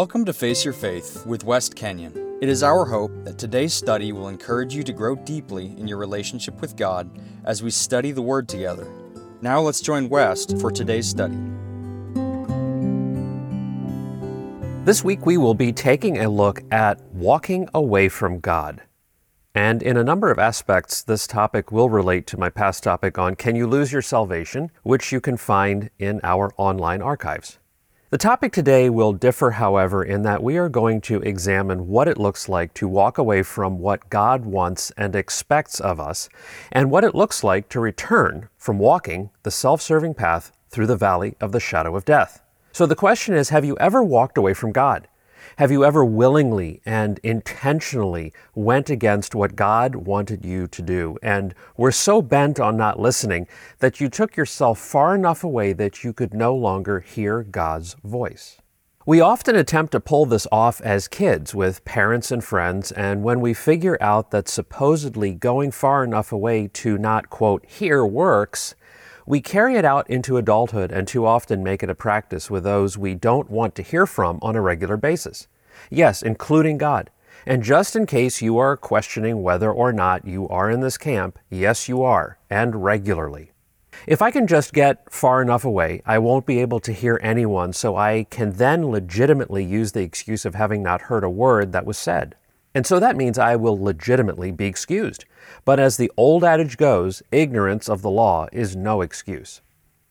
Welcome to Face Your Faith with West Kenyon. It is our hope that today's study will encourage you to grow deeply in your relationship with God as we study the Word together. Now let's join West for today's study. This week we will be taking a look at walking away from God. And in a number of aspects, this topic will relate to my past topic on Can You Lose Your Salvation, which you can find in our online archives. The topic today will differ, however, in that we are going to examine what it looks like to walk away from what God wants and expects of us, and what it looks like to return from walking the self serving path through the valley of the shadow of death. So the question is Have you ever walked away from God? Have you ever willingly and intentionally went against what God wanted you to do and were so bent on not listening that you took yourself far enough away that you could no longer hear God's voice? We often attempt to pull this off as kids with parents and friends, and when we figure out that supposedly going far enough away to not, quote, hear works, we carry it out into adulthood and too often make it a practice with those we don't want to hear from on a regular basis. Yes, including God. And just in case you are questioning whether or not you are in this camp, yes, you are, and regularly. If I can just get far enough away, I won't be able to hear anyone, so I can then legitimately use the excuse of having not heard a word that was said. And so that means I will legitimately be excused. But as the old adage goes, ignorance of the law is no excuse.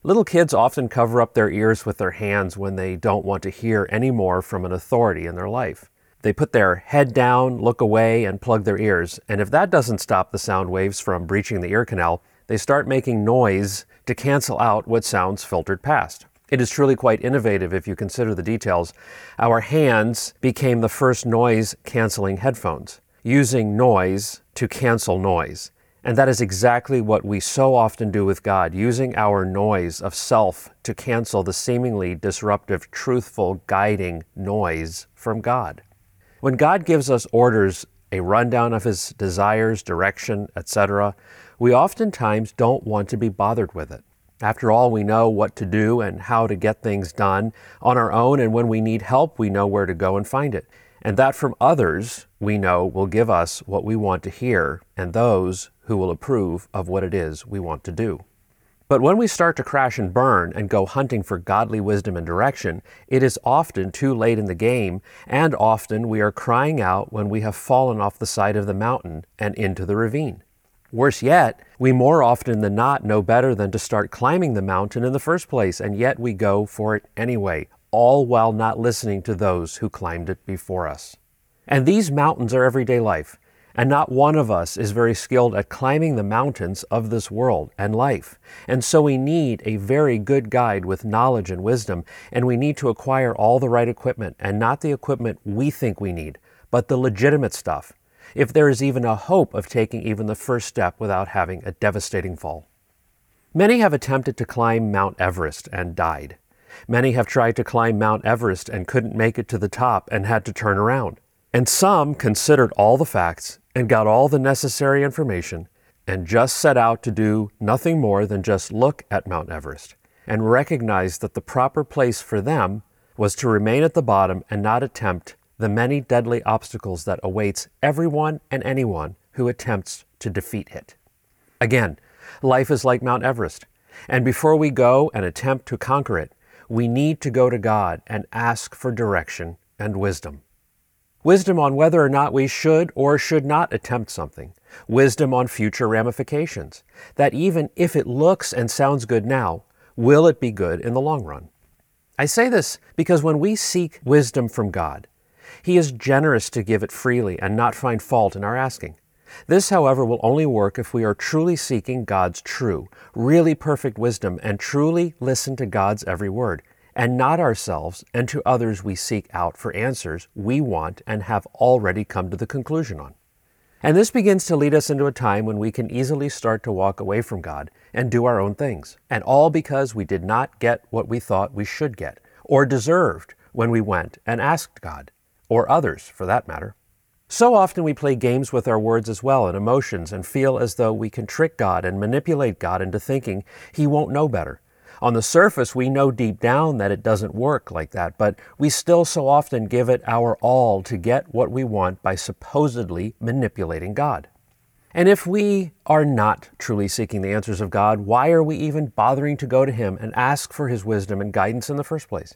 Little kids often cover up their ears with their hands when they don't want to hear any more from an authority in their life. They put their head down, look away, and plug their ears. And if that doesn't stop the sound waves from breaching the ear canal, they start making noise to cancel out what sounds filtered past. It is truly quite innovative if you consider the details. Our hands became the first noise canceling headphones, using noise to cancel noise. And that is exactly what we so often do with God, using our noise of self to cancel the seemingly disruptive, truthful, guiding noise from God. When God gives us orders, a rundown of his desires, direction, etc., we oftentimes don't want to be bothered with it. After all, we know what to do and how to get things done on our own, and when we need help, we know where to go and find it. And that from others, we know will give us what we want to hear, and those who will approve of what it is we want to do. But when we start to crash and burn and go hunting for godly wisdom and direction, it is often too late in the game, and often we are crying out when we have fallen off the side of the mountain and into the ravine. Worse yet, we more often than not know better than to start climbing the mountain in the first place, and yet we go for it anyway, all while not listening to those who climbed it before us. And these mountains are everyday life, and not one of us is very skilled at climbing the mountains of this world and life. And so we need a very good guide with knowledge and wisdom, and we need to acquire all the right equipment, and not the equipment we think we need, but the legitimate stuff if there is even a hope of taking even the first step without having a devastating fall. Many have attempted to climb Mount Everest and died. Many have tried to climb Mount Everest and couldn't make it to the top and had to turn around. And some considered all the facts and got all the necessary information and just set out to do nothing more than just look at Mount Everest and recognize that the proper place for them was to remain at the bottom and not attempt the many deadly obstacles that awaits everyone and anyone who attempts to defeat it. Again, life is like Mount Everest, and before we go and attempt to conquer it, we need to go to God and ask for direction and wisdom. Wisdom on whether or not we should or should not attempt something. Wisdom on future ramifications. That even if it looks and sounds good now, will it be good in the long run? I say this because when we seek wisdom from God, he is generous to give it freely and not find fault in our asking. This, however, will only work if we are truly seeking God's true, really perfect wisdom and truly listen to God's every word, and not ourselves and to others we seek out for answers we want and have already come to the conclusion on. And this begins to lead us into a time when we can easily start to walk away from God and do our own things, and all because we did not get what we thought we should get or deserved when we went and asked God or others for that matter. So often we play games with our words as well and emotions and feel as though we can trick God and manipulate God into thinking He won't know better. On the surface, we know deep down that it doesn't work like that, but we still so often give it our all to get what we want by supposedly manipulating God. And if we are not truly seeking the answers of God, why are we even bothering to go to Him and ask for His wisdom and guidance in the first place?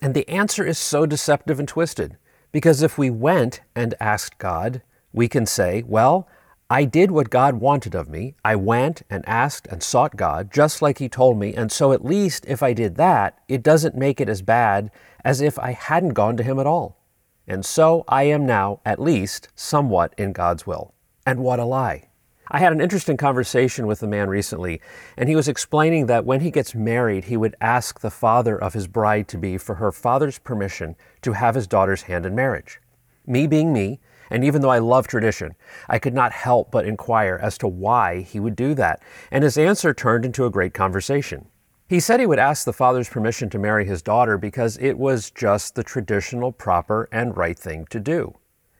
And the answer is so deceptive and twisted, because if we went and asked God, we can say, Well, I did what God wanted of me. I went and asked and sought God, just like He told me, and so at least if I did that, it doesn't make it as bad as if I hadn't gone to Him at all. And so I am now, at least, somewhat in God's will. And what a lie. I had an interesting conversation with a man recently, and he was explaining that when he gets married, he would ask the father of his bride to be for her father's permission to have his daughter's hand in marriage. Me being me, and even though I love tradition, I could not help but inquire as to why he would do that, and his answer turned into a great conversation. He said he would ask the father's permission to marry his daughter because it was just the traditional, proper, and right thing to do.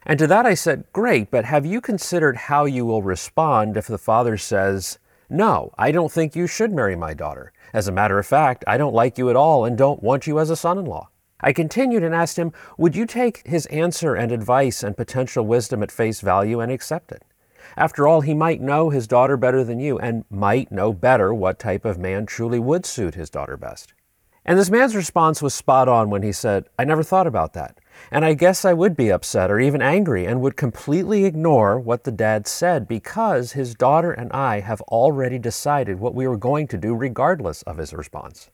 And to that I said, Great, but have you considered how you will respond if the father says, No, I don't think you should marry my daughter. As a matter of fact, I don't like you at all and don't want you as a son in law. I continued and asked him, Would you take his answer and advice and potential wisdom at face value and accept it? After all, he might know his daughter better than you and might know better what type of man truly would suit his daughter best. And this man's response was spot on when he said, I never thought about that. And I guess I would be upset or even angry and would completely ignore what the dad said because his daughter and I have already decided what we were going to do regardless of his response.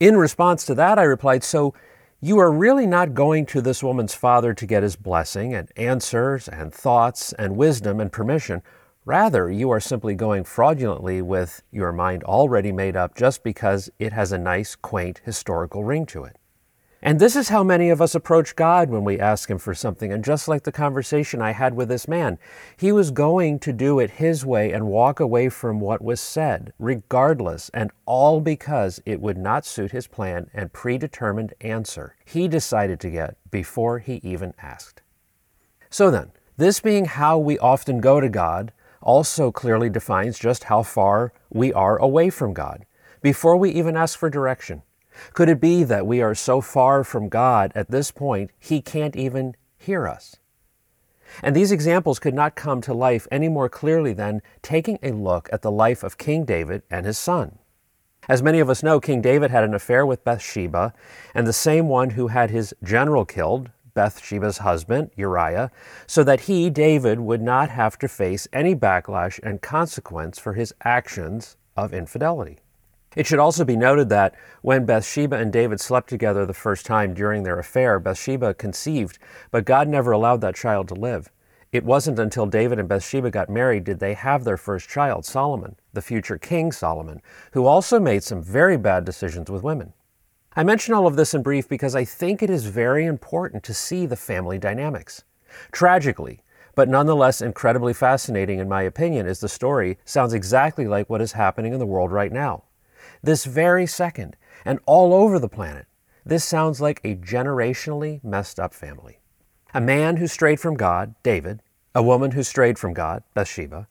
In response to that, I replied, So you are really not going to this woman's father to get his blessing and answers and thoughts and wisdom and permission. Rather, you are simply going fraudulently with your mind already made up just because it has a nice, quaint, historical ring to it. And this is how many of us approach God when we ask Him for something. And just like the conversation I had with this man, he was going to do it his way and walk away from what was said, regardless, and all because it would not suit his plan and predetermined answer he decided to get before he even asked. So then, this being how we often go to God also clearly defines just how far we are away from God before we even ask for direction. Could it be that we are so far from God at this point, He can't even hear us? And these examples could not come to life any more clearly than taking a look at the life of King David and his son. As many of us know, King David had an affair with Bathsheba, and the same one who had his general killed, Bathsheba's husband, Uriah, so that he, David, would not have to face any backlash and consequence for his actions of infidelity. It should also be noted that when Bathsheba and David slept together the first time during their affair, Bathsheba conceived, but God never allowed that child to live. It wasn't until David and Bathsheba got married did they have their first child, Solomon, the future King Solomon, who also made some very bad decisions with women. I mention all of this in brief because I think it is very important to see the family dynamics. Tragically, but nonetheless incredibly fascinating in my opinion, is the story sounds exactly like what is happening in the world right now this very second and all over the planet. This sounds like a generationally messed up family. A man who strayed from God, David, a woman who strayed from God, Bathsheba,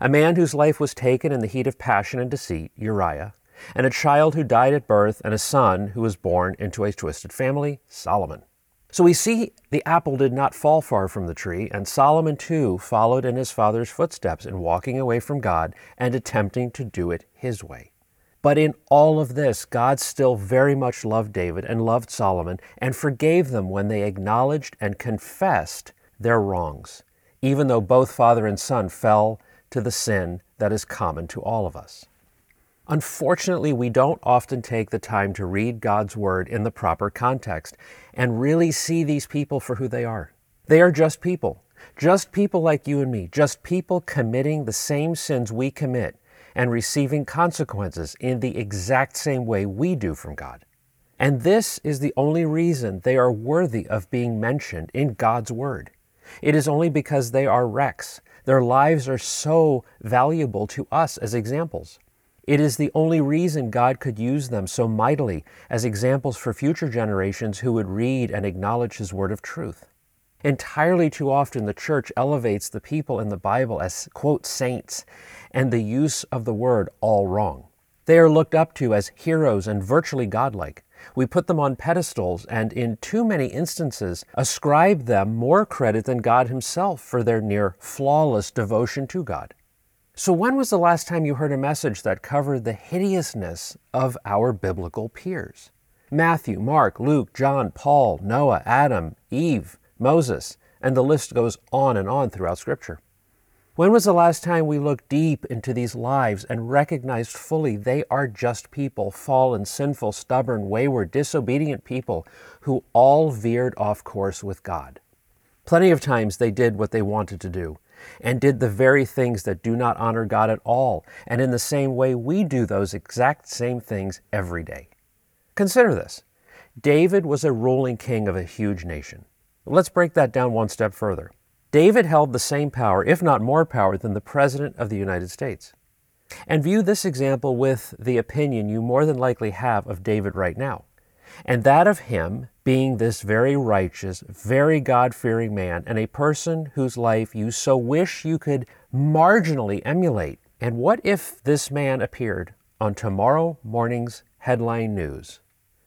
a man whose life was taken in the heat of passion and deceit, Uriah, and a child who died at birth, and a son who was born into a twisted family, Solomon. So we see the apple did not fall far from the tree, and Solomon too followed in his father's footsteps in walking away from God and attempting to do it his way. But in all of this, God still very much loved David and loved Solomon and forgave them when they acknowledged and confessed their wrongs, even though both father and son fell to the sin that is common to all of us. Unfortunately, we don't often take the time to read God's Word in the proper context and really see these people for who they are. They are just people, just people like you and me, just people committing the same sins we commit, and receiving consequences in the exact same way we do from God. And this is the only reason they are worthy of being mentioned in God's Word. It is only because they are wrecks. Their lives are so valuable to us as examples. It is the only reason God could use them so mightily as examples for future generations who would read and acknowledge His Word of truth. Entirely too often, the church elevates the people in the Bible as, quote, saints, and the use of the word all wrong. They are looked up to as heroes and virtually godlike. We put them on pedestals and, in too many instances, ascribe them more credit than God Himself for their near flawless devotion to God. So, when was the last time you heard a message that covered the hideousness of our biblical peers? Matthew, Mark, Luke, John, Paul, Noah, Adam, Eve, Moses, and the list goes on and on throughout Scripture. When was the last time we looked deep into these lives and recognized fully they are just people, fallen, sinful, stubborn, wayward, disobedient people who all veered off course with God? Plenty of times they did what they wanted to do and did the very things that do not honor God at all, and in the same way we do those exact same things every day. Consider this David was a ruling king of a huge nation. Let's break that down one step further. David held the same power, if not more power, than the President of the United States. And view this example with the opinion you more than likely have of David right now, and that of him being this very righteous, very God fearing man, and a person whose life you so wish you could marginally emulate. And what if this man appeared on tomorrow morning's headline news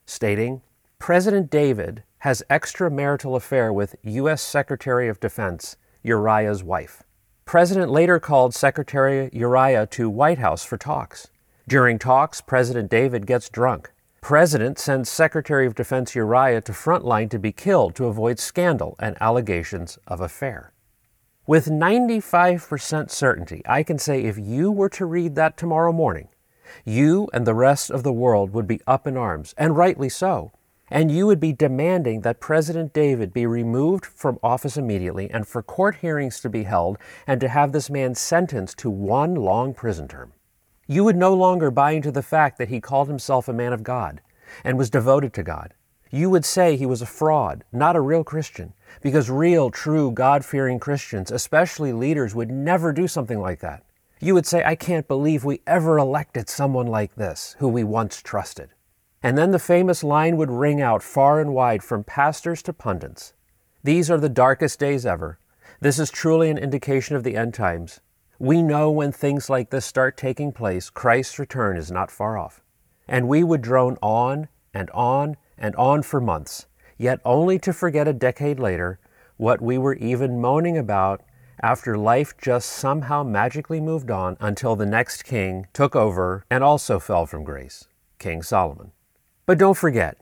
stating, President David has extramarital affair with U.S. Secretary of Defense Uriah's wife. President later called Secretary Uriah to White House for talks. During talks, President David gets drunk. President sends Secretary of Defense Uriah to frontline to be killed to avoid scandal and allegations of affair. With 95% certainty, I can say if you were to read that tomorrow morning, you and the rest of the world would be up in arms, and rightly so, and you would be demanding that President David be removed from office immediately and for court hearings to be held and to have this man sentenced to one long prison term. You would no longer buy into the fact that he called himself a man of God and was devoted to God. You would say he was a fraud, not a real Christian, because real, true, God fearing Christians, especially leaders, would never do something like that. You would say, I can't believe we ever elected someone like this, who we once trusted. And then the famous line would ring out far and wide from pastors to pundits These are the darkest days ever. This is truly an indication of the end times. We know when things like this start taking place, Christ's return is not far off. And we would drone on and on and on for months, yet only to forget a decade later what we were even moaning about after life just somehow magically moved on until the next king took over and also fell from grace, King Solomon. But don't forget,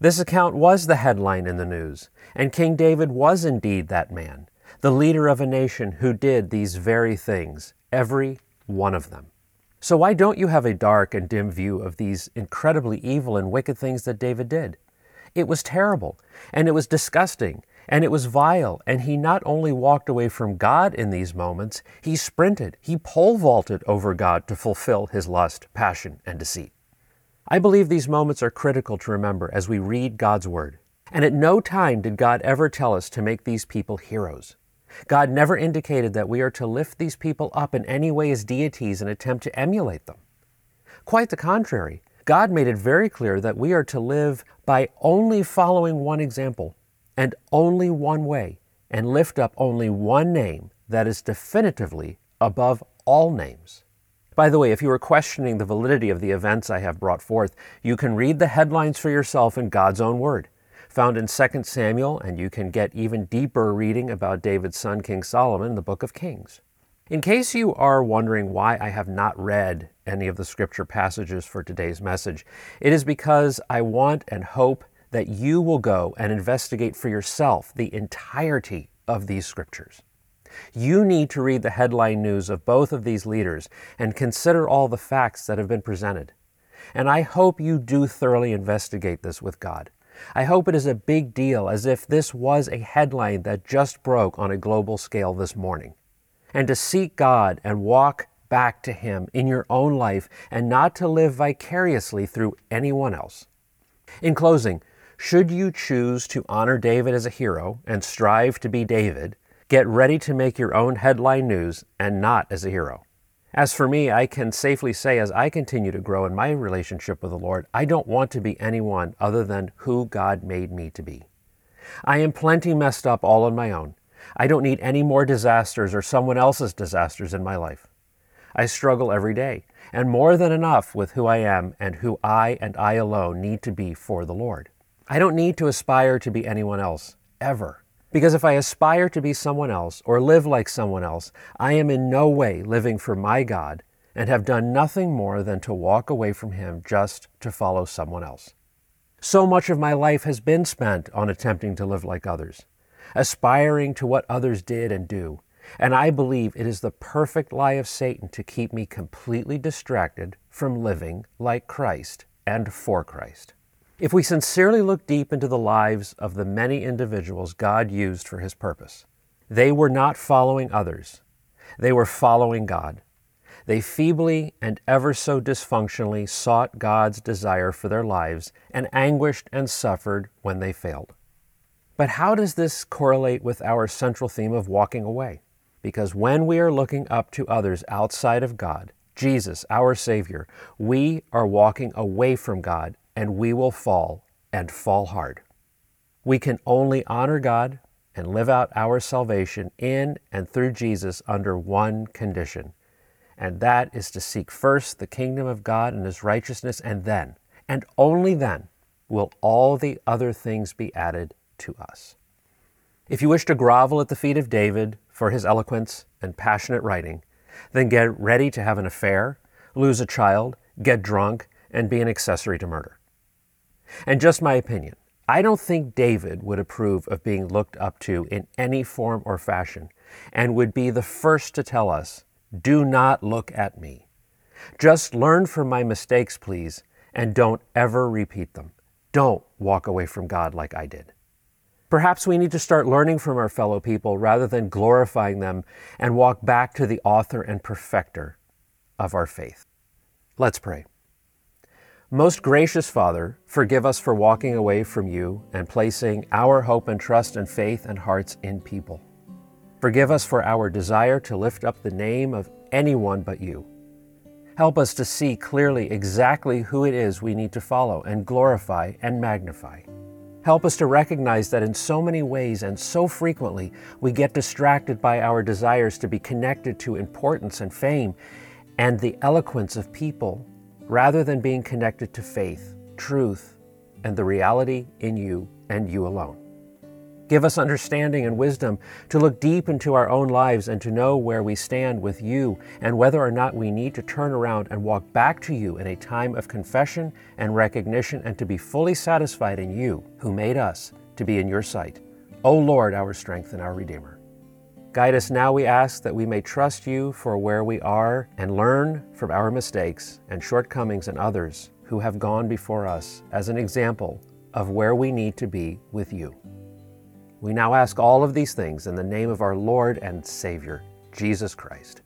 this account was the headline in the news, and King David was indeed that man, the leader of a nation who did these very things, every one of them. So, why don't you have a dark and dim view of these incredibly evil and wicked things that David did? It was terrible, and it was disgusting, and it was vile, and he not only walked away from God in these moments, he sprinted, he pole vaulted over God to fulfill his lust, passion, and deceit. I believe these moments are critical to remember as we read God's Word. And at no time did God ever tell us to make these people heroes. God never indicated that we are to lift these people up in any way as deities and attempt to emulate them. Quite the contrary, God made it very clear that we are to live by only following one example and only one way and lift up only one name that is definitively above all names. By the way, if you are questioning the validity of the events I have brought forth, you can read the headlines for yourself in God's own word, found in 2 Samuel, and you can get even deeper reading about David's son, King Solomon, in the book of Kings. In case you are wondering why I have not read any of the scripture passages for today's message, it is because I want and hope that you will go and investigate for yourself the entirety of these scriptures. You need to read the headline news of both of these leaders and consider all the facts that have been presented. And I hope you do thoroughly investigate this with God. I hope it is a big deal, as if this was a headline that just broke on a global scale this morning. And to seek God and walk back to Him in your own life and not to live vicariously through anyone else. In closing, should you choose to honor David as a hero and strive to be David, Get ready to make your own headline news and not as a hero. As for me, I can safely say as I continue to grow in my relationship with the Lord, I don't want to be anyone other than who God made me to be. I am plenty messed up all on my own. I don't need any more disasters or someone else's disasters in my life. I struggle every day, and more than enough with who I am and who I and I alone need to be for the Lord. I don't need to aspire to be anyone else, ever. Because if I aspire to be someone else or live like someone else, I am in no way living for my God and have done nothing more than to walk away from Him just to follow someone else. So much of my life has been spent on attempting to live like others, aspiring to what others did and do, and I believe it is the perfect lie of Satan to keep me completely distracted from living like Christ and for Christ. If we sincerely look deep into the lives of the many individuals God used for his purpose, they were not following others, they were following God. They feebly and ever so dysfunctionally sought God's desire for their lives and anguished and suffered when they failed. But how does this correlate with our central theme of walking away? Because when we are looking up to others outside of God, Jesus, our Savior, we are walking away from God and we will fall and fall hard. We can only honor God and live out our salvation in and through Jesus under one condition, and that is to seek first the kingdom of God and His righteousness, and then, and only then, will all the other things be added to us. If you wish to grovel at the feet of David for his eloquence and passionate writing, then get ready to have an affair, lose a child, get drunk, and be an accessory to murder. And just my opinion, I don't think David would approve of being looked up to in any form or fashion and would be the first to tell us, do not look at me. Just learn from my mistakes, please, and don't ever repeat them. Don't walk away from God like I did. Perhaps we need to start learning from our fellow people rather than glorifying them and walk back to the author and perfecter of our faith. Let's pray. Most gracious Father, forgive us for walking away from you and placing our hope and trust and faith and hearts in people. Forgive us for our desire to lift up the name of anyone but you. Help us to see clearly exactly who it is we need to follow and glorify and magnify. Help us to recognize that in so many ways and so frequently we get distracted by our desires to be connected to importance and fame and the eloquence of people rather than being connected to faith, truth, and the reality in you and you alone. Give us understanding and wisdom to look deep into our own lives and to know where we stand with you and whether or not we need to turn around and walk back to you in a time of confession and recognition and to be fully satisfied in you who made us to be in your sight. O Lord, our strength and our Redeemer. Guide us now, we ask, that we may trust you for where we are and learn from our mistakes and shortcomings and others who have gone before us as an example of where we need to be with you. We now ask all of these things in the name of our Lord and Savior, Jesus Christ.